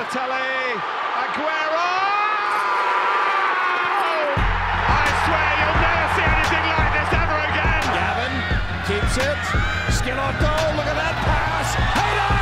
Balotelli, Aguero! Oh! I swear you'll never see anything like this ever again. Gavin keeps it. Schelotto, look at that pass. Header!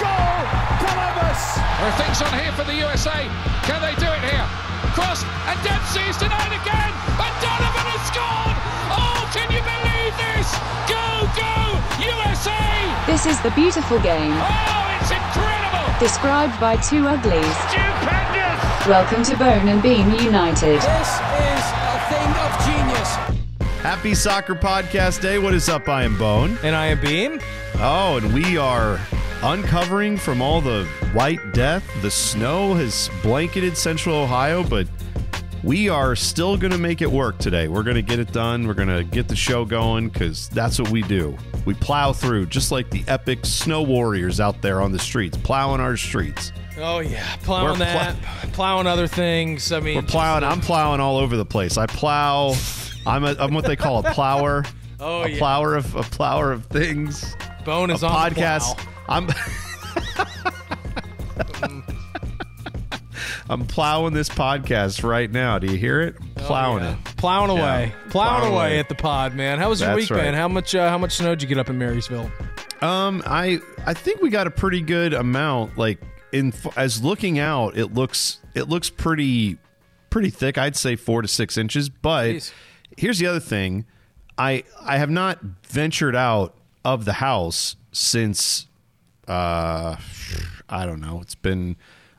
Goal! Columbus! There are things on here for the USA. Can they do it here? Cross and Dempsey's denied again. And Donovan has scored. Oh, can you believe this? Go, go, USA! This is the beautiful game, Oh, it's incredible. Described by two uglies. Stupendous! Welcome to Bone and Beam United. This is a thing of genius. Happy Soccer Podcast Day. What is up? I am Bone. And I am Beam. Oh, and we are uncovering from all the white death. The snow has blanketed central Ohio, but we are still going to make it work today. We're going to get it done. We're going to get the show going because that's what we do. We plow through, just like the epic snow warriors out there on the streets, plowing our streets. Oh yeah, plowing We're that, plowing other things. I mean, We're plowing. I'm plowing all over the place. I plow. I'm, a, I'm what they call a plower. Oh, a yeah. plower of a plower of things. Bone is a on the podcast. I'm I'm plowing this podcast right now. Do you hear it? I'm plowing Oh, Yeah. it. plowing away, Yeah. plowing, Plowing away away. at the pod, man. How was your That's week, right. man? How much? Uh, how much snow did you get up in Marysville? Um, I I think we got a pretty good amount. Like in as looking out, it looks it looks pretty pretty thick. I'd say four to six inches. But Jeez. here's the other thing: I I have not ventured out of the house since uh I don't know. It's been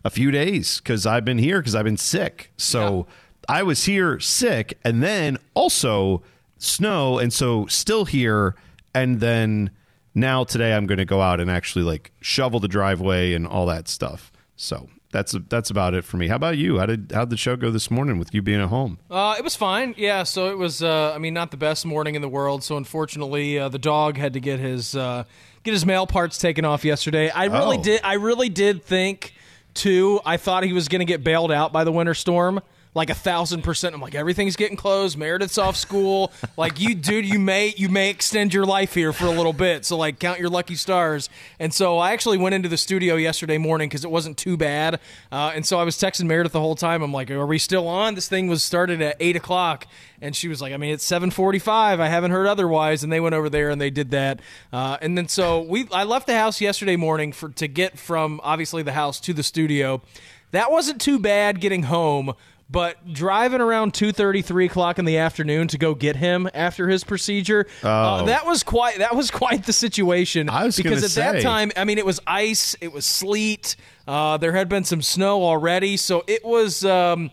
a few days because I've been here because I've been sick. So I was here sick, and then also snow, and so still here, and then now today I'm going to go out and actually like shovel the driveway and all that stuff. So that's that's about it for me. How about you? How did how did the show go this morning with you being at home? Uh, it was fine. Yeah, so it was. Uh, I mean, not the best morning in the world. So unfortunately, uh, the dog had to get his uh, get his mail parts taken off yesterday. I really Oh. did. I really did think too. I thought he was going to get bailed out by the winter storm. Like a thousand percent. I'm like everything's getting closed. Meredith's off school. like you, dude, you may you may extend your life here for a little bit. So like count your lucky stars. And so I actually went into the studio yesterday morning because it wasn't too bad. Uh, and so I was texting Meredith the whole time. I'm like, are we still on? This thing was started at eight o'clock, and she was like, I mean, it's seven forty-five. I haven't heard otherwise. And they went over there and they did that. Uh, and then so we, I left the house yesterday morning for to get from obviously the house to the studio. That wasn't too bad getting home. But driving around two thirty, three o'clock in the afternoon to go get him after his procedure, uh, that was quite that was quite the situation. I was because at that time, I mean, it was ice, it was sleet. Uh, there had been some snow already, so it was. Um,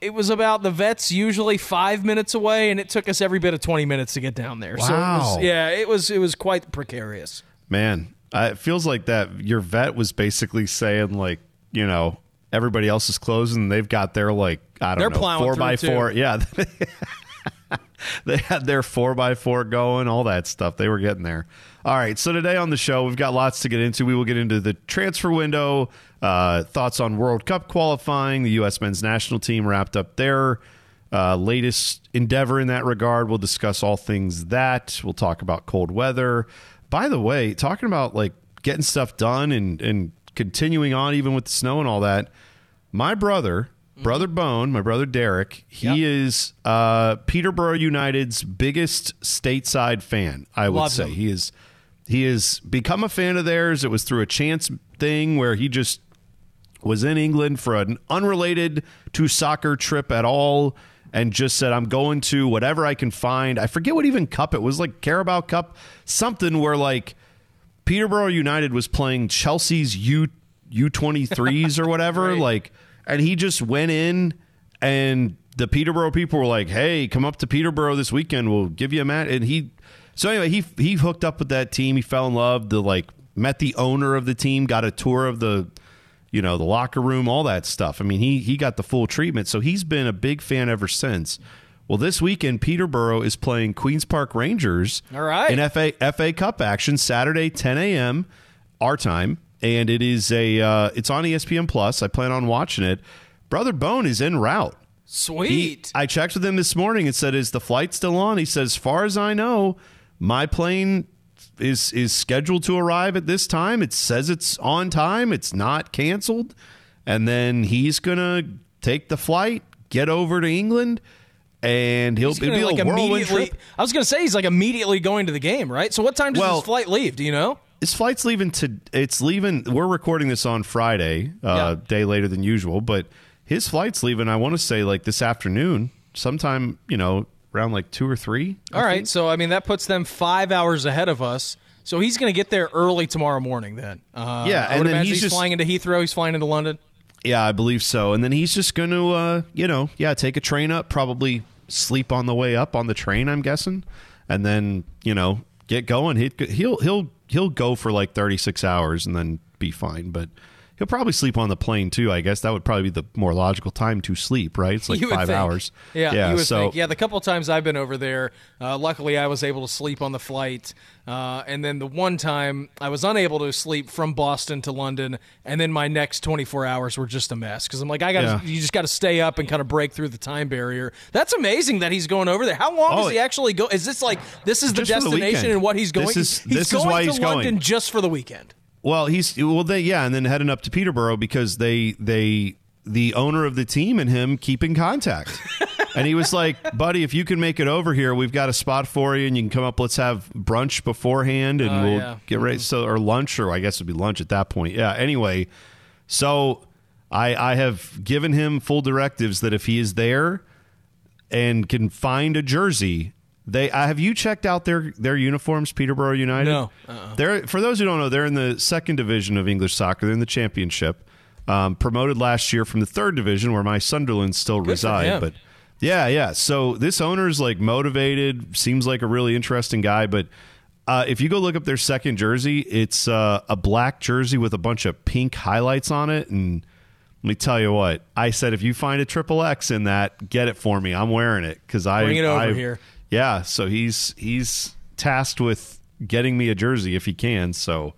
it was about the vets usually five minutes away, and it took us every bit of twenty minutes to get down there. So it Wow. was, yeah, it was it was quite precarious. Man, I, it feels like that your vet was basically saying like, you know, everybody else is closing. and They've got their like I don't They're know four by too. four. Yeah, they had their four by four going, all that stuff. They were getting there. All right, so today on the show we've got lots to get into. We will get into the transfer window, uh, thoughts on World Cup qualifying. The U.S. men's national team wrapped up their uh, latest endeavor in that regard. We'll discuss all things that. We'll talk about cold weather. By the way, talking about like getting stuff done and and continuing on even with the snow and all that. My brother, brother Bone, my brother Derek, he is uh, Peterborough United's biggest stateside fan. I would say him. he is. He has become a fan of theirs. It was through a chance thing where he just was in England for an unrelated to soccer trip at all and just said, I'm going to whatever I can find. I forget what even cup it was, like Carabao Cup, something where like Peterborough United was playing Chelsea's U U23s or whatever. Right. Like, and he just went in and the Peterborough people were like, "Hey, come up to Peterborough this weekend. We'll give you a mat." And he, so anyway, he he hooked up with that team. He fell in love. The like met the owner of the team, got a tour of the, you know, the locker room, all that stuff. I mean, he he got the full treatment. So he's been a big fan ever since. Well, this weekend Peterborough is playing Queens Park Rangers. All right. in FA FA Cup action Saturday, 10 a.m. our time, and it is a uh, it's on ESPN Plus. I plan on watching it. Brother Bone is en route. He, Sweet. I checked with him this morning and said, "Is the flight still on?" He said, "As far as I know, my plane is is scheduled to arrive at this time. It says it's on time. It's not canceled, and then he's gonna take the flight, get over to England, and he'll be like a whirlwind immediately. trip. I was going to say he's like immediately going to the game, right? So what time does Well- his flight leave? Do you know? His flight's leaving to. It's leaving. We're recording this on Friday, uh, Yeah. day later than usual, but his flight's leaving. I want to say like this afternoon, sometime. You know, around like two or three. All right, so I mean that puts them five hours ahead of us. So he's going to get there early tomorrow morning. Then, uh, Yeah, I and would then imagine he's he's just- flying into Heathrow. He's flying into London. Yeah, I believe so. And then he's just going to, uh, you know, yeah, take a train up, probably sleep on the way up on the train. I'm guessing, and then you know get going. He, he'll he'll he'll go for like 36 hours and then be fine. But he'll probably sleep on the plane too. I guess that would probably be the more logical time to sleep. Right? It's like five think. hours. Yeah, yeah. you would so think. Yeah, the couple times I've been over there, uh, luckily I was able to sleep on the flight, uh, and then the one time I was unable to sleep from Boston to London, and then my next 24 hours were just a mess because I'm like, I got Yeah. you just got to stay up and kind of break through the time barrier. That's amazing that he's going over there. How long Oh, does he actually go? Is this like this is the for the destination and what he's going? This is- he's this is going why to he's London going. just for the weekend. Well, he's well, they yeah, and then heading up to Peterborough because they they the owner of the team and him keep in contact. and he was like, "Buddy, if you can make it over here, we've got a spot for you, and you can come up. Let's have brunch beforehand, and Oh, we'll yeah. get ready. So or lunch, or I guess it'd be lunch at that point. Yeah. Anyway, so I I have given him full directives that if he is there and can find a jersey. They uh, have you checked out their their uniforms, Peterborough United? No. Uh-uh. They're for those who don't know, they're in the second division of English soccer. They're in the championship. Um, promoted last year from the third division, where my Sunderland still for reside. But yeah, yeah. So this owner's like motivated. Seems like a really interesting guy. But uh, if you go look up their second jersey, it's uh, a black jersey with a bunch of pink highlights on it. And let me tell you what, I said if you find a triple X in that, get it for me. I'm wearing it because I Bring it over I- here. Yeah, so he's he's tasked with getting me a jersey if he can. So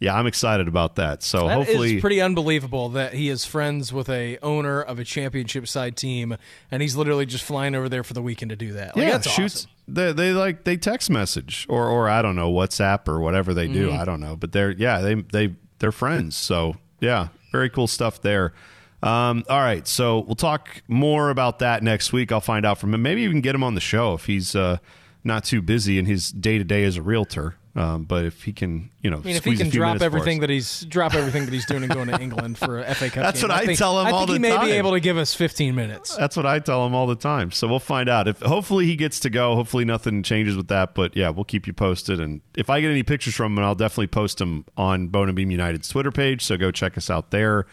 yeah, I'm excited about that. So That hopefully, it's pretty unbelievable that he is friends with a owner of a championship side team, and he's literally just flying over there for the weekend to do that. Like, yeah, that's shoots. awesome. They, they like they text message or or I don't know WhatsApp or whatever they do. Mm-hmm. I don't know, but they're yeah they they they're friends. So yeah, very cool stuff there. Um, all right, so we'll talk more about that next week. I'll find out from him. Maybe even get him on the show if he's uh, not too busy in his day to day as a realtor. Um, but if he can, you know, I mean, if he can drop everything that he's drop everything that he's doing and going to England for a FA Cup. That's game, what I think, tell him I all think he the may time. be able to give us 15 minutes. That's what I tell him all the time. So we'll find out. If hopefully he gets to go. Hopefully nothing changes with that. But yeah, we'll keep you posted. And if I get any pictures from him, I'll definitely post them on Bone and Beam United's Twitter page. So go check us out there.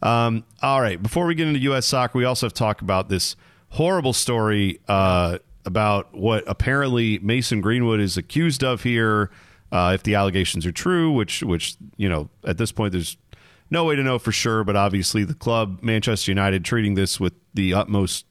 Um, all right. Before we get into U.S. soccer, we also have to talk about this horrible story uh, about what apparently Mason Greenwood is accused of here. Uh, if the allegations are true, which which you know at this point there's no way to know for sure, but obviously the club, Manchester United, treating this with the utmost,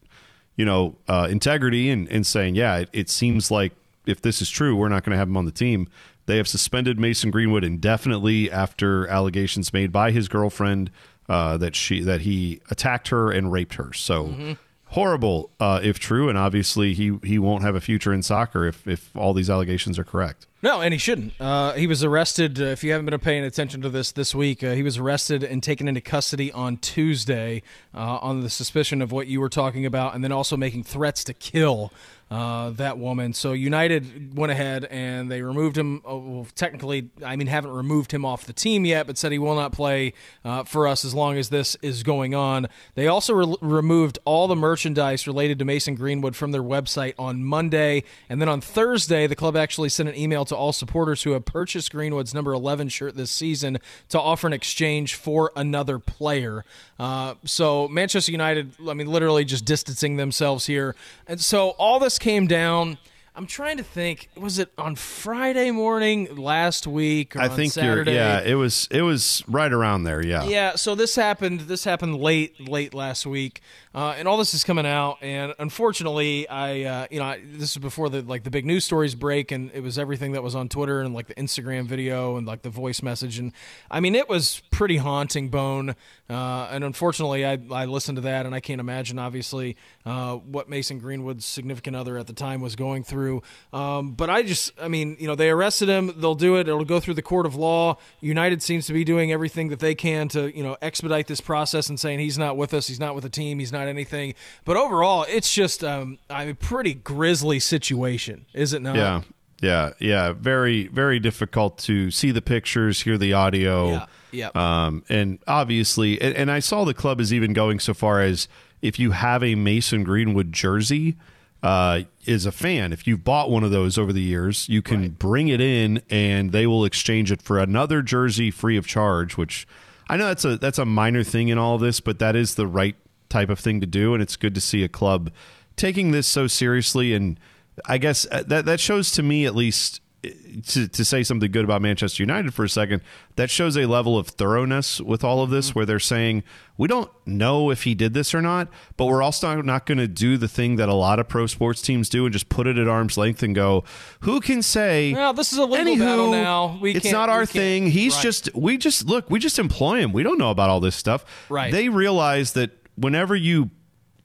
you know, uh, integrity and, and saying, yeah, it, it seems like if this is true, we're not going to have him on the team. They have suspended Mason Greenwood indefinitely after allegations made by his girlfriend uh, that she that he attacked her and raped her. So horrible uh, if true, and obviously he he won't have a future in soccer if if all these allegations are correct. No, and he shouldn't. Uh, he was arrested. Uh, if you haven't been paying attention to this this week, uh, he was arrested and taken into custody on Tuesday uh, on the suspicion of what you were talking about, and then also making threats to kill uh, that woman. So United went ahead and they removed him. uh, Well, technically, I mean, haven't removed him off the team yet, but said he will not play uh, for us as long as this is going on. They also re- removed all the merchandise related to Mason Greenwood from their website on Monday, and then on Thursday, the club actually sent an email to all supporters who have purchased Greenwood's number 11 shirt this season to offer an exchange for another player. Uh, so Manchester United, I mean, literally just distancing themselves here, and so all this came down. I'm trying to think. Was it on Friday morning last week? Or I on think Saturday? you're yeah. It was it was right around there. Yeah. Yeah, so this happened. This happened late, late last week, uh, and all this is coming out. And unfortunately, I, uh, you know, I, this is before the like the big news stories break, and it was everything that was on Twitter and like the Instagram video and like the voice message, and I mean, it was pretty haunting. Bone, uh, and unfortunately, I I listened to that, and I can't imagine, obviously, uh, what Mason Greenwood's significant other at the time was going through. Through. Um, but I just, I mean, you know, they arrested him. They'll do it. It'll go through the court of law. United seems to be doing everything that they can to, you know, expedite this process and saying he's not with us, he's not with the team, he's not anything. But overall, it's just um, a pretty grisly situation, is it not? Yeah. Yeah. Yeah. Very, very difficult to see the pictures, hear the audio. Yeah. Yep. Um, and obviously, and, and I saw the club is even going so far as if you have a Mason Greenwood jersey, uh, is a fan. If you've bought one of those over the years, you can bring it in and they will exchange it for another jersey free of charge. Which I know that's a that's a minor thing in all of this, but that is the right type of thing to do, and it's good to see a club taking this so seriously. And I guess uh, that that shows to me at least to, to say something good about Manchester United for a second, that shows a level of thoroughness with all of this mm-hmm. where they're saying, we don't know if he did this or not, but we're also not going to do the thing that a lot of pro sports teams do and just put it at arm's length and go, who can say, Well, this is a legal Anywho, battle now. We it's not our thing. He's Right. just, we just, look, we just employ him. We don't know about all this stuff. Right. They realize that whenever you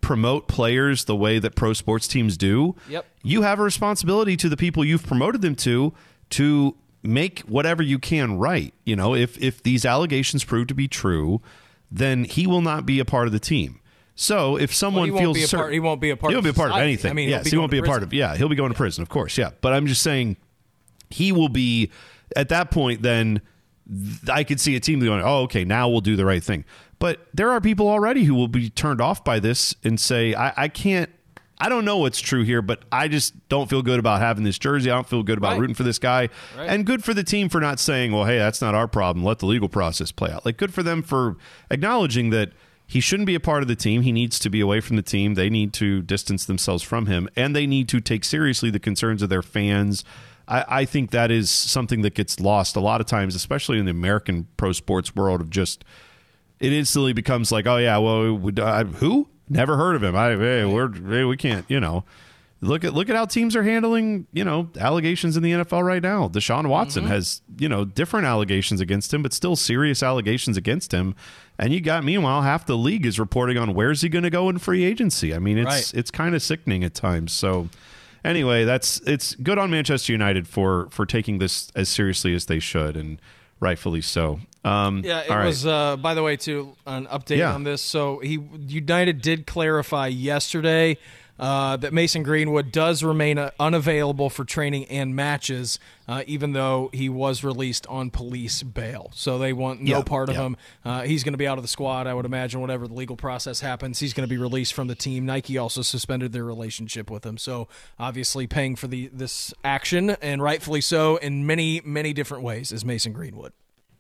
promote players the way that pro sports teams do, Yep. you have a responsibility to the people you've promoted them to to make whatever you can right. You know, if if these allegations prove to be true, then he will not be a part of the team. So if someone won't feels certain, part- he won't be a part he of won't be a part of anything. I mean, he'll yes, he won't be a part of. Yeah, he'll be going to prison, of course. Yeah, but I'm just saying he will be at that point. Then I could see a team going, "Oh, okay, now we'll do the right thing." But there are people already who will be turned off by this and say, "I, I can't." I don't know what's true here, but I just don't feel good about having this jersey. I don't feel good about Right. rooting for this guy. Right. And good for the team for not saying, well, hey, that's not our problem. Let the legal process play out. Like, good for them for acknowledging that he shouldn't be a part of the team. He needs to be away from the team. They need to distance themselves from him, and they need to take seriously the concerns of their fans. I, I think that is something that gets lost a lot of times, especially in the American pro sports world of just it instantly becomes like, oh yeah, well, we- I, who? Never heard of him. I hey, we're hey, we can't, you know. Look at look at how teams are handling, you know, allegations in the NFL right now. Deshaun Watson mm-hmm. has, you know, different allegations against him, but still serious allegations against him. And you got meanwhile half the league is reporting on where's he going to go in free agency. I mean, it's Right. it's kind of sickening at times. So anyway, that's it's good on Manchester United for for taking this as seriously as they should and rightfully so. Um, Yeah, it right. was. Uh, by the way, too, an update Yeah. on this. So he United did clarify yesterday uh, that Mason Greenwood does remain uh, unavailable for training and matches, uh, even though he was released on police bail. So they want no Yeah, part of yeah. him. Uh, he's going to be out of the squad. I would imagine whatever the legal process happens, he's going to be released from the team. Nike also suspended their relationship with him. So obviously paying for the this action and rightfully so in many many different ways is Mason Greenwood.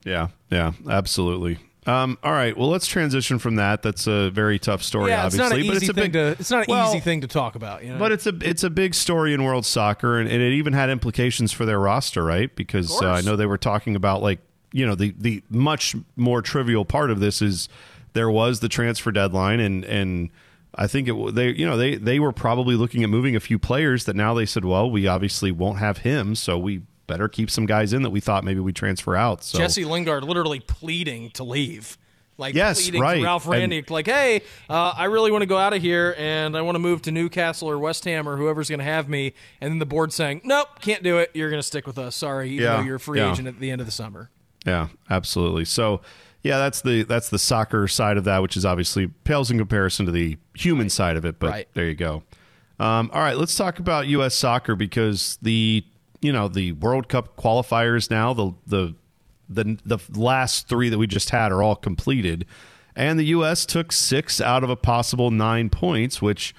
Yeah, yeah, absolutely. Um, all right, well, let's transition from that. That's a very tough story, Yeah, it's obviously, but it's a big. to. It's not an well, easy thing to talk about. You know? But it's a it's a big story in world soccer, and, and it even had implications for their roster, right? Because uh, I know they were talking about like you know the the much more trivial part of this is there was the transfer deadline, and and I think it they you know they they were probably looking at moving a few players that now they said, well, we obviously won't have him, so we better keep some guys in that we thought maybe we would transfer out. So Jesse Lingard literally pleading to leave. Like Yes, pleading right. to Ralf And- Rangnick, like, hey, uh, I really want to go out of here and I want to move to Newcastle or West Ham or whoever's going to have me. And then the board saying, nope, can't do it. You're going to stick with us. Sorry, even Yeah, though you're a free yeah. agent at the end of the summer. Yeah, absolutely. So, yeah, that's the that's the soccer side of that, which is obviously pales in comparison to the human side of it. But Right. there you go. Um, all right, let's talk about U.S. soccer because the you know the World Cup qualifiers now the the the the last three that we just had are all completed, and the U.S. took six out of a possible nine points, which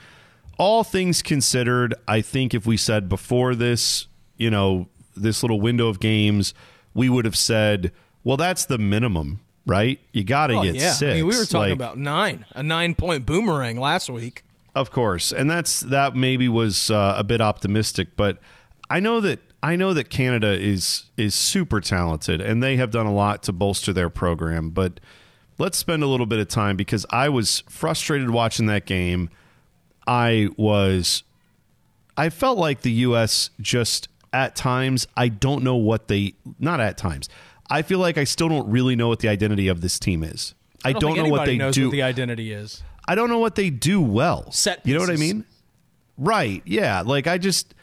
all things considered, I think if we said before this, you know, this little window of games, we would have said, well, that's the minimum, right? You got to Oh, get yeah. six. I mean, we were talking Like, about nine, a nine point boomerang last week. of course, and that's that maybe was uh, a bit optimistic, but I know that I know that Canada is is super talented, and they have done a lot to bolster their program. But let's spend a little bit of time because I was frustrated watching that game. I was, I felt like the U.S. just at times I don't know what they not at times. I feel like I still don't really know what the identity of this team is. I, I don't, know what they do. what the identity is. I don't know what they do well. Set You know what I mean? Right. Yeah. Like I just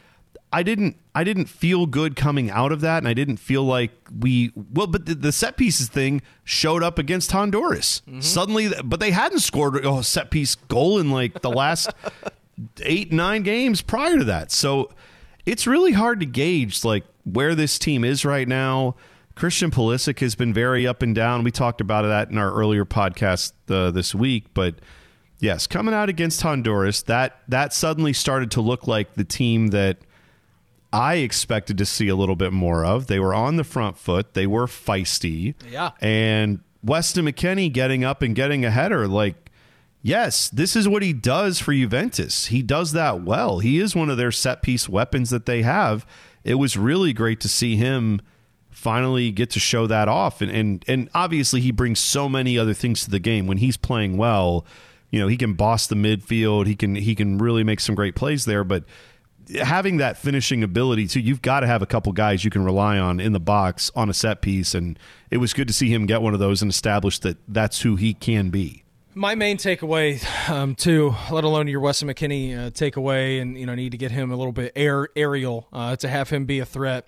I didn't I didn't feel good coming out of that, and I didn't feel like we well. But the, the set pieces thing showed up against Honduras suddenly, but they hadn't scored a set piece goal in like the last eight nine games prior to that. So it's really hard to gauge like where this team is right now. Christian Pulisic has been very up and down. We talked about that in our earlier podcast uh, this week, but yes, coming out against Honduras, that that suddenly started to look like the team that I expected to see a little bit more of. They were on the front foot. They were feisty. Yeah. And Weston McKennie getting up and getting a header, like, yes, this is what he does for Juventus. He does that well. He is one of their set piece weapons that they have. It was really great to see him finally get to show that off. And and and obviously he brings so many other things to the game. When he's playing well, you know, he can boss the midfield. He can he can really make some great plays there, but having that finishing ability too, you've got to have a couple guys you can rely on in the box on a set piece, and it was good to see him get one of those and establish that that's who he can be. My main takeaway, um, too, let alone your Weston McKennie uh, takeaway, and you know, need to get him a little bit air aerial uh, to have him be a threat.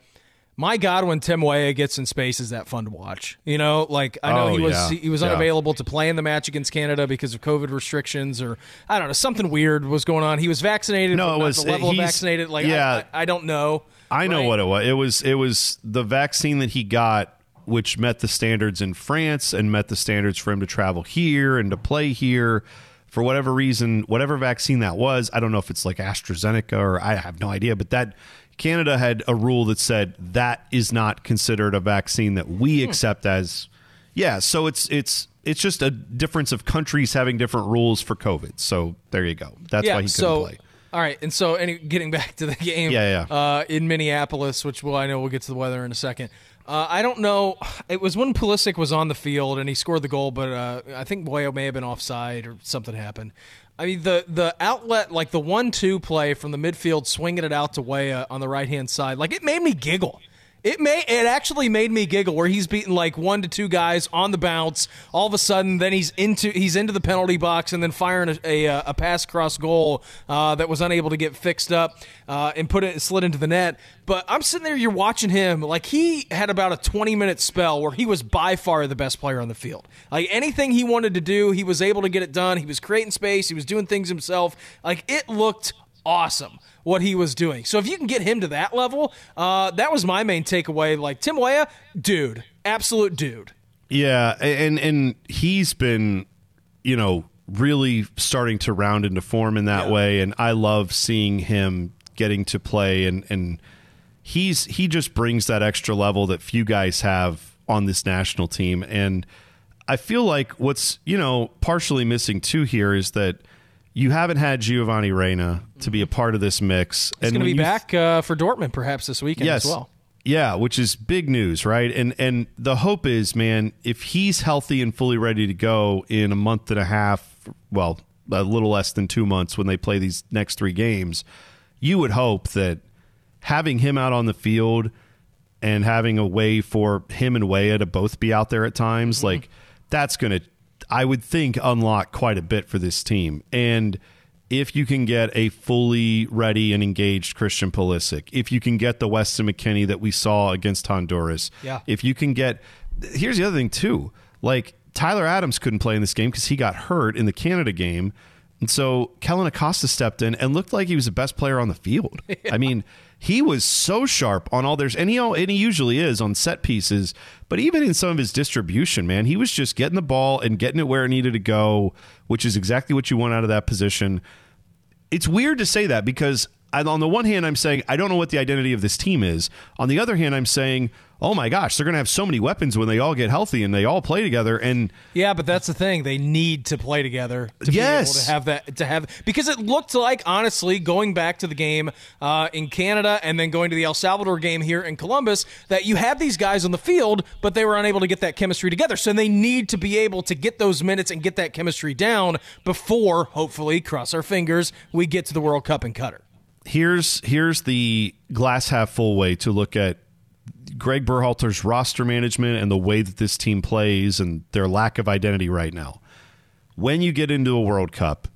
My God, when Tim Weah gets in space, is that fun to watch? You know, like I know Oh, he was yeah. he was Yeah. unavailable to play in the match against Canada because of COVID restrictions, or I don't know, something weird was going on. He was vaccinated, No, it was- the level of vaccinated. Like, yeah. I, I, I don't know. I know right? what it was. It was it was the vaccine that he got, which met the standards in France and met the standards for him to travel here and to play here. For whatever reason, whatever vaccine that was, I don't know if it's like AstraZeneca or I have no idea, but that Canada had a rule that said that is not considered a vaccine that we Hmm. accept as yeah. So it's it's it's just a difference of countries having different rules for COVID. So there you go. That's why he couldn't so, play. All right, and so any, getting back to the game, Yeah, yeah. Uh, in Minneapolis, which well, I know we'll get to the weather in a second. Uh, I don't know. It was when Pulisic was on the field and he scored the goal, but uh, I think Boyo may have been offside or something happened. I mean, the the outlet, like the one-two play from the midfield, swinging it out to Weah on the right hand side, like it made me giggle. It may it actually made me giggle where he's beating like one to two guys on the bounce. All of a sudden, then he's into he's into the penalty box and then firing a, a, uh, a pass cross goal uh, that was unable to get fixed up uh, and put it slid into the net. But I'm sitting there, you're watching him like he had about a 20 minute spell where he was by far the best player on the field. Like anything he wanted to do, he was able to get it done. He was creating space. He was doing things himself. Like it looked awesome what he was doing. So if you can get him to that level, uh, that was my main takeaway. Like Tim Weah, dude, absolute dude. Yeah, and and he's been, you know, really starting to round into form in that way, and I love seeing him getting to play, and and he's he just brings that extra level that few guys have on this national team, and I feel like what's you know partially missing too here is that you haven't had Giovanni Reyna to be a part of this mix. He's going to be back uh, for Dortmund perhaps this weekend yes. as well. Yeah, which is big news, right? And and the hope is, man, if he's healthy and fully ready to go in a month and a half, well, a little less than 2 months when they play these next 3 games, you would hope that having him out on the field and having a way for him and Weah to both be out there at times, like that's going to I would think unlock quite a bit for this team. And if you can get a fully ready and engaged Christian Pulisic, if you can get the Weston McKennie that we saw against Honduras, Yeah. if you can get here's the other thing too, like Tyler Adams couldn't play in this game because he got hurt in the Canada game. And so Kellyn Acosta stepped in and looked like he was the best player on the field. I mean, he was so sharp on all theirs, and he and he usually is on set pieces. But even in some of his distribution, man, he was just getting the ball and getting it where it needed to go, which is exactly what you want out of that position. It's weird to say that because on the one hand, I'm saying I don't know what the identity of this team is. On the other hand, I'm saying, oh my gosh, they're going to have so many weapons when they all get healthy and they all play together. And Yeah, but that's the thing. They need to play together to Yes. be able to have that to have because it looked like honestly going back to the game uh, in Canada and then going to the El Salvador game here in Columbus that you had these guys on the field, but they were unable to get that chemistry together. So they need to be able to get those minutes and get that chemistry down before, hopefully, cross our fingers, we get to the World Cup in Qatar. Here's here's the glass half full way to look at Greg Berhalter's roster management and the way that this team plays and their lack of identity right now. When you get into a World Cup,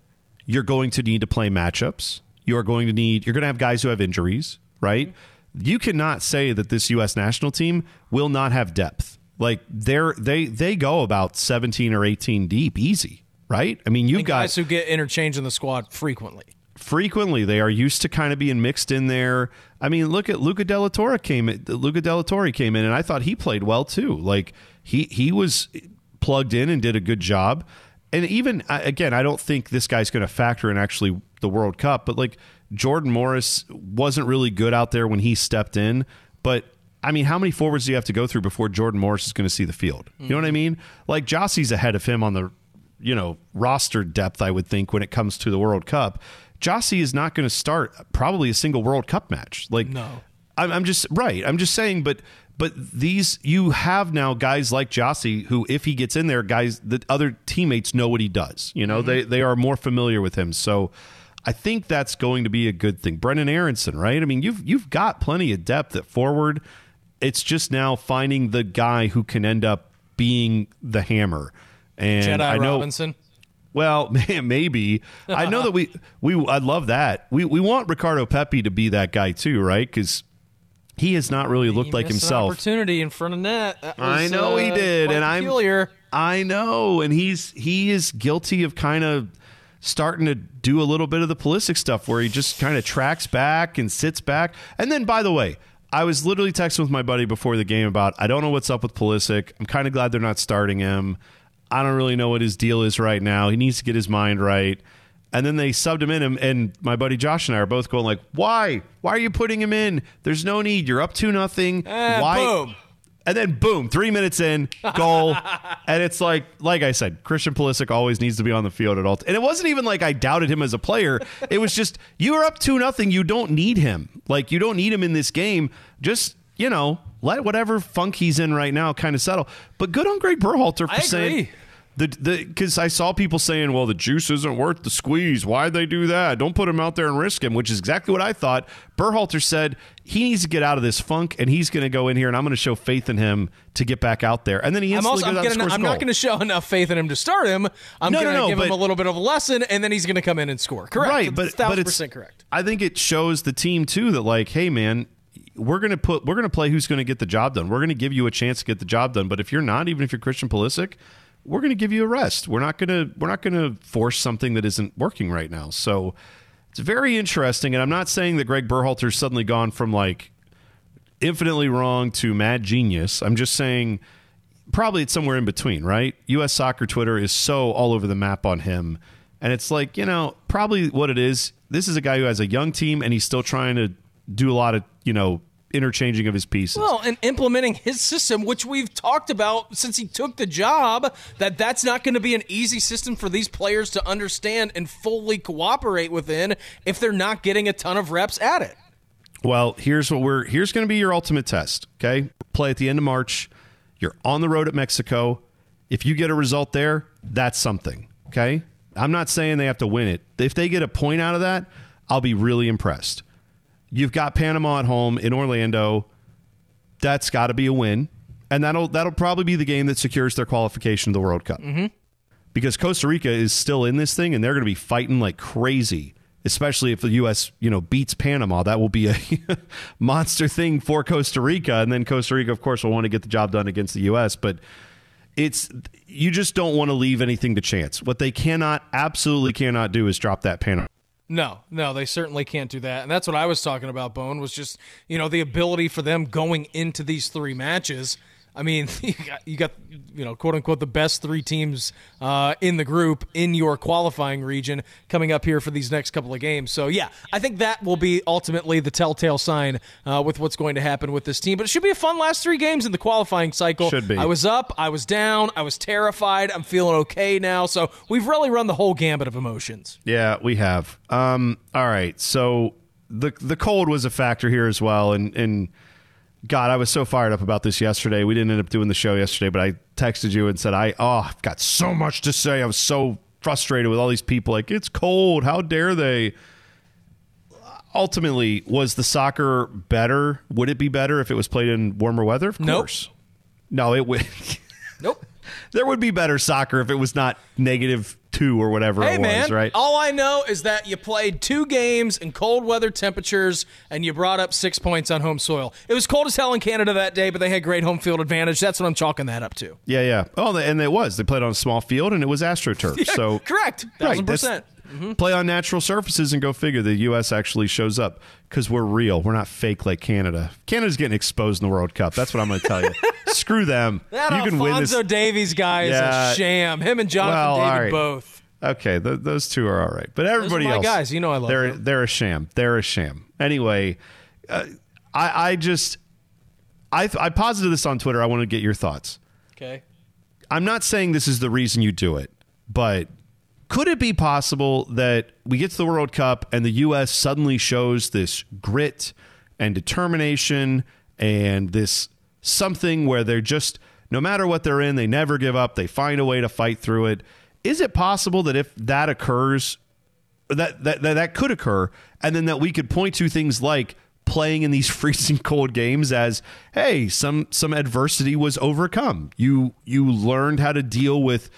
you're going to need to play matchups. You are going to need you're going to have guys who have injuries. right? You cannot say that this U.S. national team will not have depth. Like they're they they go about seventeen or eighteen deep, easy, right? I mean, you've And got guys who get interchanged in the squad frequently. Frequently they are used to kind of being mixed in there. I mean, look at Luca de la Torre came in, Luca de la Torre came in and I thought he played well too. Like he he was plugged in and did a good job. And even again, I don't think this guy's going to factor in actually the World Cup, but like Jordan Morris wasn't really good out there when he stepped in, but I mean, how many forwards do you have to go through before Jordan Morris is going to see the field? You know what I mm-hmm. mean? Like Jozy's ahead of him on the you know roster depth i would think when it comes to the world cup Jozy is not going to start probably a single world cup match like No. I'm, I'm just right i'm just saying but but these you have now guys like Jozy who if he gets in there guys the other teammates know what he does you know mm-hmm. they they are more familiar with him so I think that's going to be a good thing. Brenden Aaronson, right? I mean, you've you've got plenty of depth at forward. It's just now finding the guy who can end up being the hammer. And Jedi I know, Robinson. Well, maybe. I know that we we I love that. We we want Ricardo Pepi to be that guy too, right? Because he has not really looked He like himself. opportunity in front of net. That I was, know he uh, did, quite and I'm peculiar. I know, and he's he is guilty of kind of starting to do a little bit of the Pulisic stuff where he just kind of tracks back and sits back. And then, by the way, I was literally texting with my buddy before the game about I don't know what's up with Pulisic. I'm kind of glad they're not starting him. I don't really know what his deal is right now. He needs to get his mind right. And then they subbed him in, and- and my buddy Josh and I are both going like, "Why? Why are you putting him in? There's no need. You're up to nothing. Eh, Why? boom. And then boom, three minutes in, goal. and it's like, like I said, Christian Pulisic always needs to be on the field at all. And it wasn't even like I doubted him as a player. It was just you are up to nothing. You don't need him. Like you don't need him in this game. Just you know, let whatever funk he's in right now kind of settle. But good on Greg Berhalter for I saying. agree. The the because I saw people saying, well, the juice isn't worth the squeeze. Why'd they do that? Don't put him out there and risk him, which is exactly what I thought. Berhalter said he needs to get out of this funk, and he's going to go in here, and I'm going to show faith in him to get back out there. And then he I'm also I'm, out gonna, I'm not going to show enough faith in him to start him. I'm No, no, going to no, give him a little bit of a lesson, and then he's going to come in and score. Correct. right, but thousand but it's percent correct. I think it shows the team too that like, hey man, we're gonna put we're gonna play who's gonna get the job done. We're gonna give you a chance to get the job done. But if you're not, even if you're Christian Pulisic, we're gonna give you a rest. We're not gonna we're not gonna force something that isn't working right now. So it's very interesting. And I'm not saying that Greg Berhalter's suddenly gone from like infinitely wrong to mad genius. I'm just saying probably it's somewhere in between, right? US soccer Twitter is so all over the map on him. And it's like, you know, probably what it is. This is a guy who has a young team and he's still trying to do a lot of, you know, interchanging of his pieces. Well, and implementing his system, which we've talked about since he took the job, that that's not going to be an easy system for these players to understand and fully cooperate within if they're not getting a ton of reps at it. Well, here's what we're here's going to be your ultimate test. Okay, play at the end of March. You're on the road at Mexico. If you get a result there, that's something. Okay, I'm not saying they have to win it. If they get a point out of that, I'll be really impressed. You've got Panama at home in Orlando. That's got to be a win, and that'll that'll probably be the game that secures their qualification to the World Cup. Mm-hmm. Because Costa Rica is still in this thing, and they're going to be fighting like crazy. Especially if the U.S. you know beats Panama, that will be a monster thing for Costa Rica, and then Costa Rica, of course, will want to get the job done against the U.S. But it's you just don't want to leave anything to chance. What they cannot, absolutely cannot do is drop that Panama. No, no, they certainly can't do that. And that's what I was talking about, Bone, was just, you know, the ability for them going into these three matches. I mean, you got, you got you know, quote unquote, the best three teams uh, in the group in your qualifying region coming up here for these next couple of games. So, yeah, I think that will be ultimately the telltale sign uh, with what's going to happen with this team. But it should be a fun last three games in the qualifying cycle. Should be. I was up, I was down, I was terrified. I'm feeling okay now. So, we've really run the whole gambit of emotions. Yeah, we have. Um, all right, so the the cold was a factor here as well, and and God, I was so fired up about this yesterday. We didn't end up doing the show yesterday, but I texted you and said I oh I've got so much to say. I was so frustrated with all these people. Like it's cold. How dare they? Ultimately, was the soccer better? Would it be better if it was played in warmer weather? Of Nope. course. No, it would. Nope. there would be better soccer if it was not negative two or whatever Hey it was, man, right? all I know is that you played two games in cold weather temperatures and you brought up six points on home soil. It was cold as hell in Canada that day, but they had great home field advantage. That's what I'm chalking that up to. Yeah, yeah. Oh, and it was. They played on a small field, and it was AstroTurf. so Correct, Right, thousand that's- percent. Play on natural surfaces and go figure. The U.S. actually shows up because we're real. We're not fake like Canada. Canada's getting exposed in the World Cup. That's what I'm going to tell you. Screw them. That you can win this. Alfonso Davies guy is a sham. Him and Jonathan Well, David right. both. Okay, th- those two are all right, but everybody else, guys. You know I love they're them. they're a sham. They're a sham. Anyway, uh, I I just I I posited this on Twitter. I want to get your thoughts. Okay. I'm not saying this is the reason you do it, but could it be possible that we get to the World Cup and the U.S. suddenly shows this grit and determination and this something where they're just, no matter what they're in, they never give up, they find a way to fight through it? Is it possible that if that occurs, that, that, that, that could occur, and then that we could point to things like playing in these freezing cold games as hey some some adversity was overcome you you learned how to deal with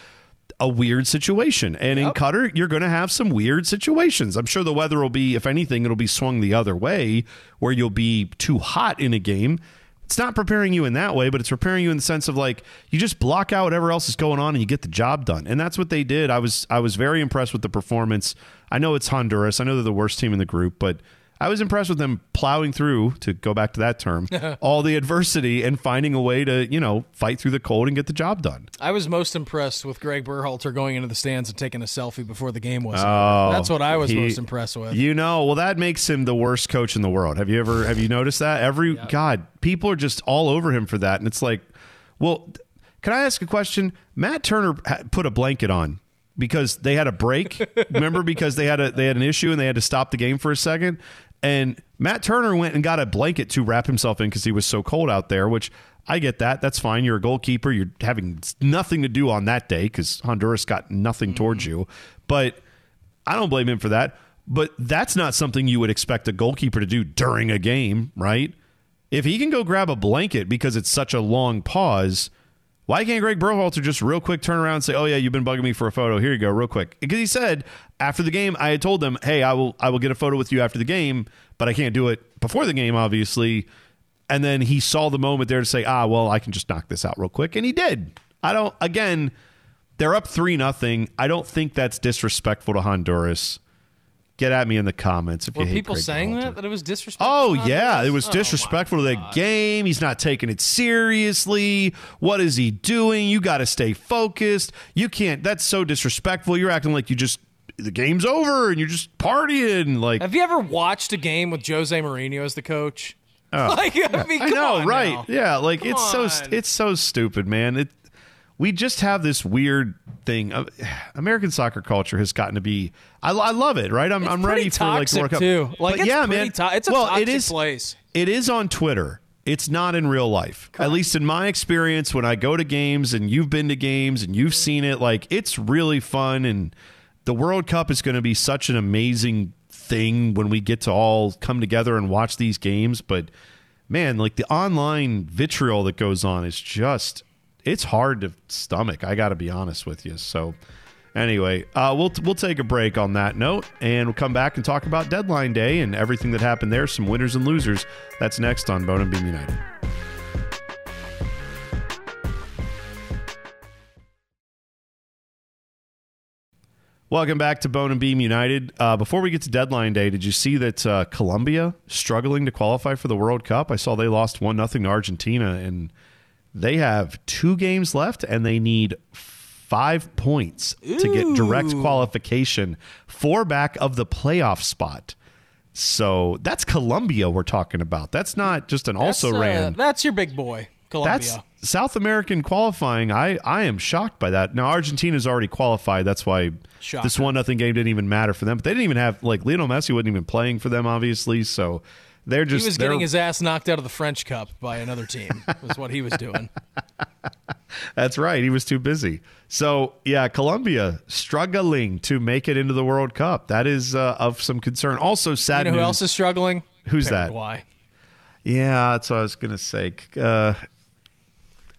a weird situation and in Qatar you're going to have some weird situations i'm sure the weather will be if anything it'll be swung the other way where you'll be too hot in a game it's not preparing you in that way, but it's preparing you in the sense of like you just block out whatever else is going on and you get the job done. And that's what they did. I was I was very impressed with the performance. I know it's Honduras. I know they're the worst team in the group, but I was impressed with them plowing through to go back to that term all the adversity and finding a way to you know fight through the cold and get the job done. I was most impressed with Greg Berhalter going into the stands and taking a selfie before the game was. Oh, over. That's what I was he- most impressed with. You know, well, that makes him the worst coach in the world. Have you ever have you noticed that? Every God, people are just all over him for that, and it's like, well, can I ask a question? Matt Turner put a blanket on because they had a break. Remember, because they had a they had an issue and they had to stop the game for a second. And Matt Turner went and got a blanket to wrap himself in because he was so cold out there. Which I get that. That's fine. You're a goalkeeper. You're having nothing to do on that day because Honduras got nothing towards mm-hmm. you. But I don't blame him for that. But that's not something you would expect a goalkeeper to do during a game, right? If he can go grab a blanket because it's such a long pause, why can't Greg Berhalter just real quick turn around and say, "Oh yeah, you've been bugging me for a photo. Here you go, real quick." Because he said after the game, I had told them, "Hey, I will, I will get a photo with you after the game, but I can't do it before the game, obviously." And then he saw the moment there to say, "Ah, well, I can just knock this out real quick," and he did. I don't. Again, they're up three nothing. I don't think that's disrespectful to Honduras. Get at me in the comments if Were you hate people Greg saying that that it was disrespectful? Oh yeah, it was Oh, disrespectful to the game. He's not taking it seriously. What is he doing? You got to stay focused. You can't. That's so disrespectful. You're acting like you just the game's over and you're just partying. Like Have you ever watched a game with Jose Mourinho as the coach? Oh. like, I mean, Oh. I come know, on right? now. Yeah, like it's so it's so stupid, man. It we just have this weird thing. American soccer culture has gotten to be. I, I love it, right? I'm, I'm ready for like the World Cup. too. Like, But yeah, man. to- it's a well, toxic it is, place. It is on Twitter. It's not in real life. At least in my experience, when I go to games and you've been to games and you've mm-hmm. seen it, like it's really fun. And the World Cup is going to be such an amazing thing when we get to all come together and watch these games. But man, like the online vitriol that goes on is just it's hard to stomach. I got to be honest with you. So anyway, uh, we'll we'll take a break on that note, and we'll come back and talk about deadline day and everything that happened there. Some winners and losers. That's next on Bone and Beam United. Welcome back to Bone and Beam United. Uh, before we get to deadline day, did you see that uh, Colombia struggling to qualify for the World Cup? I saw they lost one nothing to Argentina, and they have two games left, and they need five points to get direct qualification for back of the playoff spot. So that's Colombia we're talking about. That's not just an also uh, ran. That's your big boy, Colombia. That's South American qualifying. I, I am shocked by that. Now Argentina's already qualified. That's why Shocker. this one nothing game didn't even matter for them. But they didn't even have like Lionel Messi wasn't even playing for them, obviously. So they're just he was getting his ass knocked out of the French Cup by another team. was what he was doing. That's right. He was too busy. So yeah, Colombia struggling to make it into the World Cup. That is uh, of some concern. Also, sad You know who news. else is struggling? Who's that? Why? Yeah, that's what I was gonna say. Uh,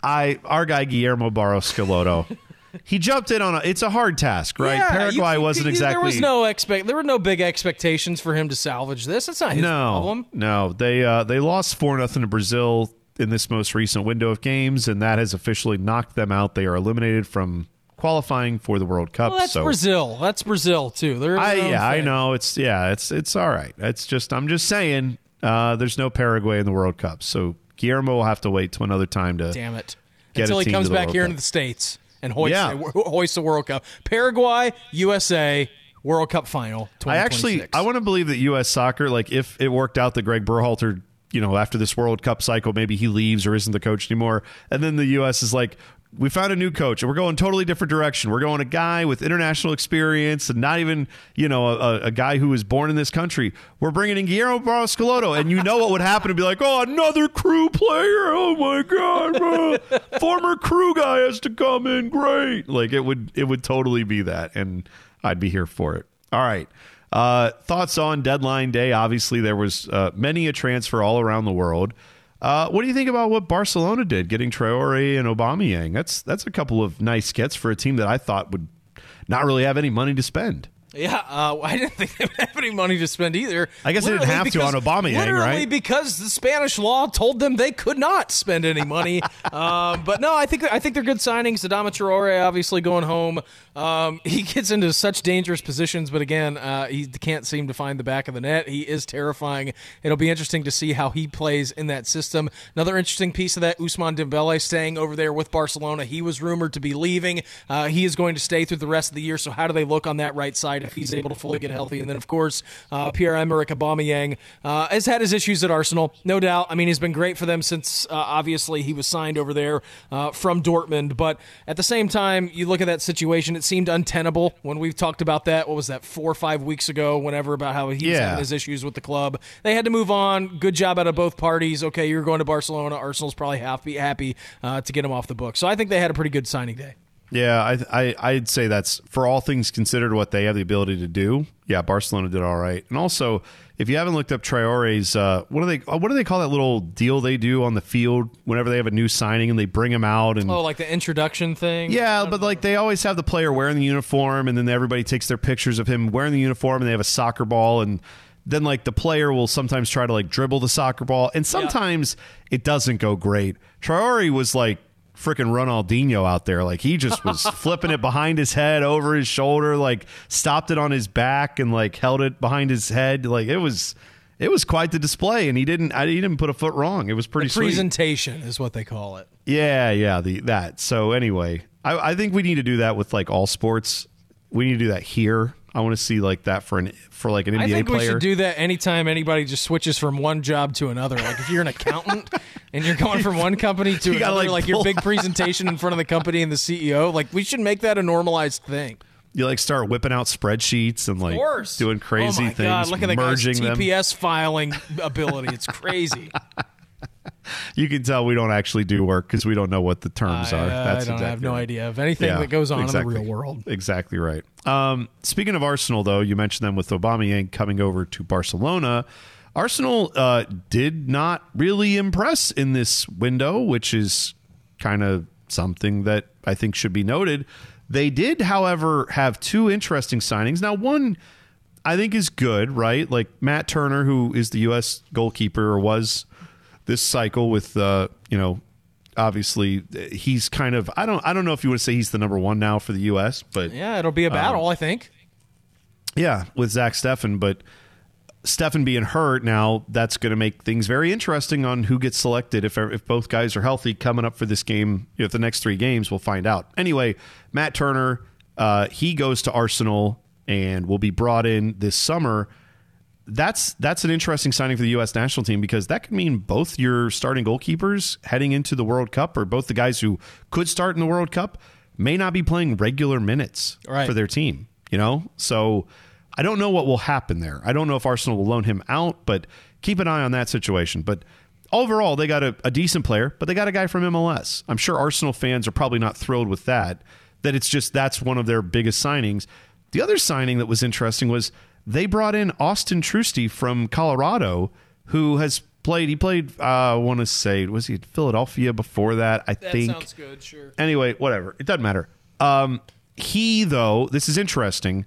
I our guy Guillermo Barros Schelotto. he jumped in on a. It's a hard task, right? Yeah, Paraguay you- wasn't you- exactly. There was no expect. There were no big expectations for him to salvage this. That's not his no, problem. no. They uh, they lost four nothing to Brazil in this most recent window of games, and that has officially knocked them out. They are eliminated from qualifying for the World Cup. Well, that's so Brazil. That's Brazil too. They're I yeah, I know. It's yeah, it's it's all right. It's just I'm just saying. Uh, there's no Paraguay in the World Cup, so Guillermo will have to wait till another time to. Damn it! Until he comes back World here Cup. into the states and hoists Yeah. hoists the World Cup. Paraguay, USA, World Cup final. I actually I want to believe that U.S. soccer, like if it worked out that Greg Berhalter, you know, after this World Cup cycle, maybe he leaves or isn't the coach anymore, and then the U.S. is like, we found a new coach and we're going totally different direction. We're going a guy with international experience and not even you know a, a guy who was born in this country. We're bringing in Guillermo Barros and you know what would happen to be like, oh, another crew player. Oh my god, bro. former crew guy has to come in. Great, like it would it would totally be that, and I'd be here for it. All right. Uh, thoughts on deadline day? Obviously, there was uh, many a transfer all around the world. Uh, what do you think about what Barcelona did, getting Traore and Aubameyang? That's that's a couple of nice gets for a team that I thought would not really have any money to spend. Yeah, uh, I didn't think they would have any money to spend either. I guess they didn't Literally have to because- on Aubameyang, literally right? because the Spanish law told them they could not spend any money. um, but no, I think I think they're good signings. Adama Traore obviously going home. Um, he gets into such dangerous positions, but again, uh, he can't seem to find the back of the net. He is terrifying. It'll be interesting to see how he plays in that system. Another interesting piece of that, Ousmane Dembele staying over there with Barcelona. He was rumored to be leaving. Uh, he is going to stay through the rest of the year. So how do they look on that right side if he's able to fully get healthy? And then of course, uh, Pierre Emerick Aubameyang uh, has had his issues at Arsenal, no doubt. I mean, he's been great for them since uh, obviously he was signed over there uh, from Dortmund. But at the same time, you look at that situation, it seemed untenable when we've talked about that. What was that four or five weeks ago? Whenever about how he's Yeah. having his issues with the club, they had to move on. Good job out of both parties. Okay, you're going to Barcelona. Arsenal's probably happy happy uh, to get him off the book. So I think they had a pretty good signing day. Yeah, I, I I'd say that's for all things considered what they have the ability to do. Yeah, Barcelona did all right, and also if you haven't looked up Traore's, uh, what do they what do they call that little deal they do on the field whenever they have a new signing and they bring him out and Oh, like the introduction thing. Yeah, but like they always have the player wearing the uniform, and then everybody takes their pictures of him wearing the uniform, and they have a soccer ball, and then like the player will sometimes try to like dribble the soccer ball, and sometimes it doesn't go great. Traore was like freaking Ronaldinho out there, like he just was flipping it behind his head, over his shoulder, like stopped it on his back, and like held it behind his head, like it was. It was quite the display, and he didn't. I, he didn't put a foot wrong. It was pretty sweet. Presentation is what they call it. Yeah, yeah, the that. So anyway, I, I think we need to do that with like all sports. We need to do that here. I want to see like that for an for like an NBA I think player. we should do that anytime anybody just switches from one job to another. Like if you're an accountant and you're going from one company to You another, like, like, your big presentation in front of the company and the CEO, like we should make that a normalized thing. you like start whipping out spreadsheets and like doing crazy oh things, God, look at the guy's merging them. TPS filing ability. It's crazy. You can tell we don't actually do work because we don't know what the terms I, are. uh, That's I don't have no right. idea of anything Yeah, that goes on exactly. in the real world. Exactly right. Um, speaking of Arsenal, though, you mentioned them with Aubameyang coming over to Barcelona. Arsenal uh, did not really impress in this window, which is kind of something that I think should be noted. They did, however, have two interesting signings. Now, one I think is good, right? Like Matt Turner, who is the U.S. goalkeeper or was this cycle with, uh, you know, obviously he's kind of I don't I don't know if you would say he's the number one now for the U.S., but Yeah, it'll be a battle, I think. yeah, with Zach Steffen, but Steffen being hurt now, that's going to make things very interesting on who gets selected. If if both guys are healthy coming up for this game, you know, the next three games, we'll find out. Anyway, Matt Turner, uh, he goes to Arsenal and will be brought in this summer. That's that's an interesting signing for the U.S. national team because that could mean both your starting goalkeepers heading into the World Cup, or both the guys who could start in the World Cup may not be playing regular minutes Right. for their team. You know, so I don't know what will happen there. I don't know if Arsenal will loan him out, but keep an eye on that situation. But overall, they got a, a decent player, but they got a guy from MLS. I'm sure Arsenal fans are probably not thrilled with that. That it's just that's one of their biggest signings. The other signing that was interesting was they brought in Austin Trusty from Colorado, who has played. He played. Uh, I want to say was he at Philadelphia before that? I That think sounds good, sure. anyway, whatever. It doesn't matter. Um, he though, this is interesting.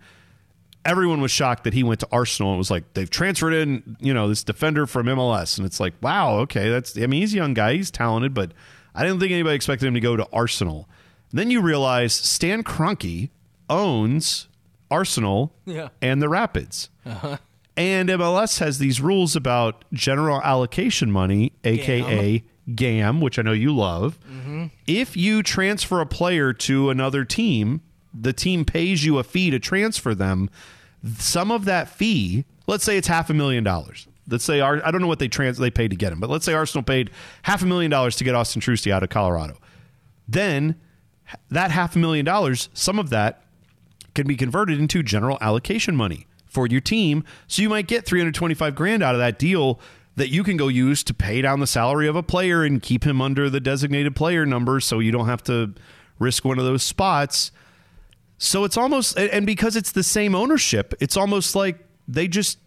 Everyone was shocked that he went to Arsenal and was like, they've transferred in, you know, this defender from MLS, and it's like, wow, okay, that's. I mean, he's a young guy, he's talented, but I didn't think anybody expected him to go to Arsenal. And then you realize Stan Kroenke owns Arsenal Yeah. and the Rapids. Uh-huh. And MLS has these rules about general allocation money, aka GAM, which I know you love. Mm-hmm. If you transfer a player to another team, the team pays you a fee to transfer them. Some of that fee, let's say it's half a million dollars. Let's say Ar- I don't know what they trans they paid to get him, but let's say Arsenal paid half a million dollars to get Austin Trusty out of Colorado. Then that half a million dollars, some of that can be converted into general allocation money for your team. So you might get 325 grand out of that deal that you can go use to pay down the salary of a player and keep him under the designated player number so you don't have to risk one of those spots. So it's almost and- because it's the same ownership, it's almost like they just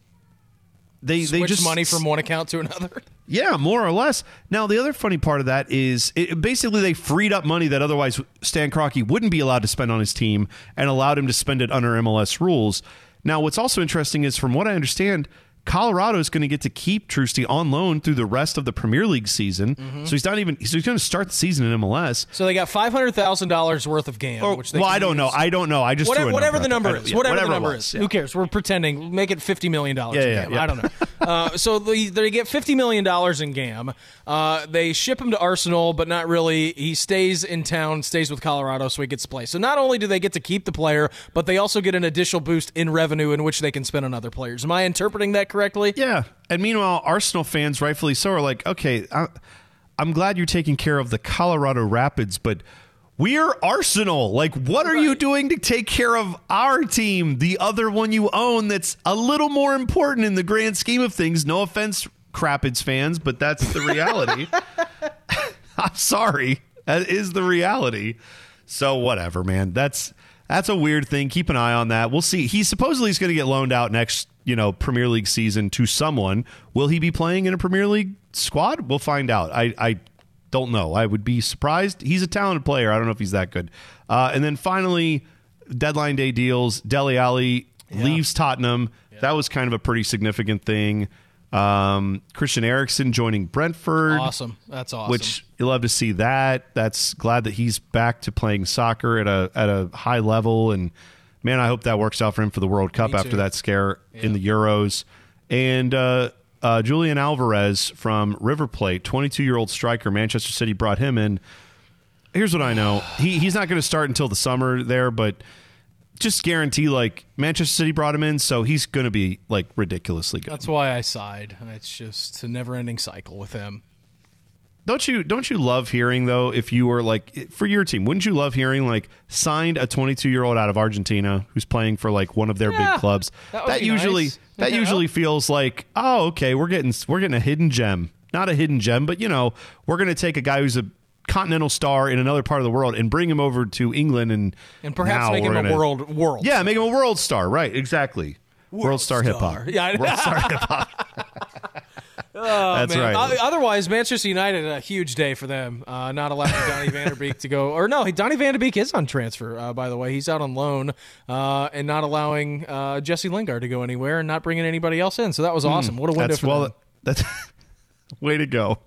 they they Switch just money from one account to another. yeah, more or less. Now, the other funny part of that is it, basically they freed up money that otherwise Stan Kroenke wouldn't be allowed to spend on his team and allowed him to spend it under MLS rules. Now, what's also interesting is, from what I understand, Colorado is going to get to keep Trusty on loan through the rest of the Premier League season. Mm-hmm. So he's not even so he's going to start the season in MLS. So they got five hundred thousand dollars worth of GAM. Or, which they well, I don't know. I don't know. I just Whatever, whatever the number is, there. whatever, the number was, is, yeah. who cares? We're pretending. Make it fifty million dollars. Yeah, yeah, yeah. I don't know. uh, so they, they get fifty million dollars in GAM. Uh, they ship him to Arsenal, but not really. He stays in town, stays with Colorado, so he gets to play. So not only do they get to keep the player, but they also get an additional boost in revenue in which they can spend on other players. Am I interpreting that correctly? Yeah. And meanwhile, Arsenal fans, rightfully so, are like, okay, I, I'm glad you're taking care of the Colorado Rapids, but we're Arsenal. Like, what are you doing to take care of our team, the other one you own that's a little more important in the grand scheme of things? No offense, Crapids fans, but that's the reality. I'm sorry. That is the reality. So whatever, man. That's that's a weird thing. Keep an eye on that. We'll see. He supposedly is going to get loaned out next, you know, Premier League season to someone. Will he be playing in a Premier League squad? We'll find out. I I don't know. I would be surprised. He's a talented player. I don't know if he's that good. Uh, and then finally, deadline day deals. Dele Alli leaves Tottenham. That was kind of a pretty significant thing. Um, Christian Eriksen joining Brentford Awesome. That's awesome. which you love to see that. That's glad that he's back to playing soccer at a at a high level, and man, I hope that works out for him for the World Cup Me after too. that scare in the Euros. And uh, uh, Julian Alvarez from River Plate, 22 year old striker, Manchester City brought him in. Here's what I know: he he's not going to start until the summer there, but just guarantee like Manchester City brought him in, so he's going to be like ridiculously good. That's why I sighed. It's just a never-ending cycle with him. Don't you don't you love hearing though if you were like for your team wouldn't you love hearing like signed a 22 year old out of Argentina who's playing for like one of their Yeah, big clubs that be usually nice. that Yeah. usually feels like oh okay we're getting we're getting a hidden gem not a hidden gem but you know we're going to take a guy who's a continental star in another part of the world and bring him over to England and And perhaps make him a world world. yeah make him a world star right exactly world, star, hip hop. Yeah, world star hip hop that's Man, right Otherwise, Manchester United a huge day for them. Uh, not allowing Donny Van de Beek to go, or no, Donny Van de Beek is on transfer. Uh, by the way, he's out on loan, uh, and not allowing uh, Jesse Lingard to go anywhere, and not bringing anybody else in. So that was awesome. What a window Hmm. That's for well. them. That's way to go.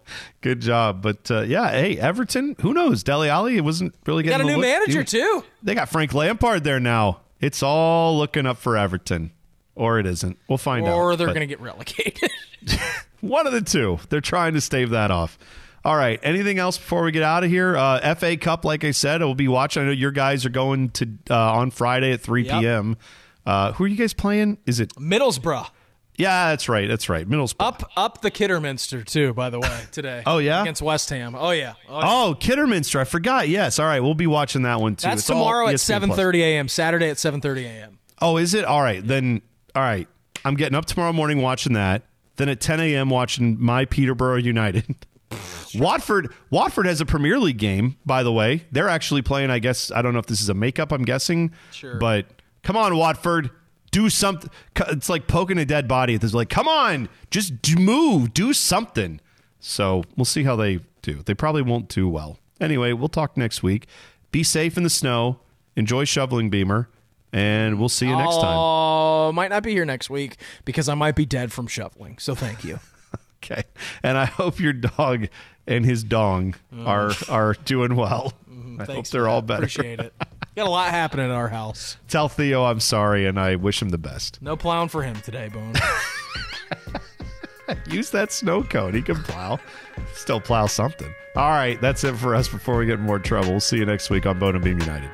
Good job. But uh, yeah, hey, Everton. Who knows? Dele Alli. It wasn't really Got getting a new look. manager too. They got Frank Lampard there now. It's all looking up for Everton, or it isn't. We'll find out. Or they're going to get relegated. one of the two. They're trying to stave that off. All right. Anything else before we get out of here? Uh, FA Cup, like I said, I will be watching. I know your guys are going to uh, on Friday at 3 Yep. p.m. Uh, who are you guys playing? Is it? Middlesbrough Yeah, that's right. That's right. Middlesbrough. up up the Kidderminster too. By the way, today. Oh, yeah? against West Ham. Oh yeah. Oh, yeah. Oh, Kidderminster. I forgot. Yes. All right. We'll be watching that one too. That's It's tomorrow at seven thirty a.m. Saturday at seven thirty a.m. Oh, is it? All right. Then, all right. I'm getting up tomorrow morning watching that. Then at 10 a.m. watching my Peterborough United. Watford Watford has a Premier League game, by the way. They're actually playing, I guess, I don't know if this is a makeup, I'm guessing. Sure. But come on, Watford. Do something. It's like poking a dead body. It's like, come on, just do, move, do something. So we'll see how they do. They probably won't do well. Anyway, we'll talk next week. Be safe in the snow. enjoy shoveling Beamer, and we'll see you next time. Oh, might not be here next week because I might be dead from shoveling. So thank you. Okay. And I hope your dog and his dong are are doing well. I hope Mm. They're for all better. Appreciate it. Got a lot happening at our house. Tell Theo I'm sorry and I wish him the best. No plowing for him today, Bone. Use that snow cone. He can plow. Still plow something. All right, that's it for us before we get in more trouble. We'll see you next week on Bone and Beam United.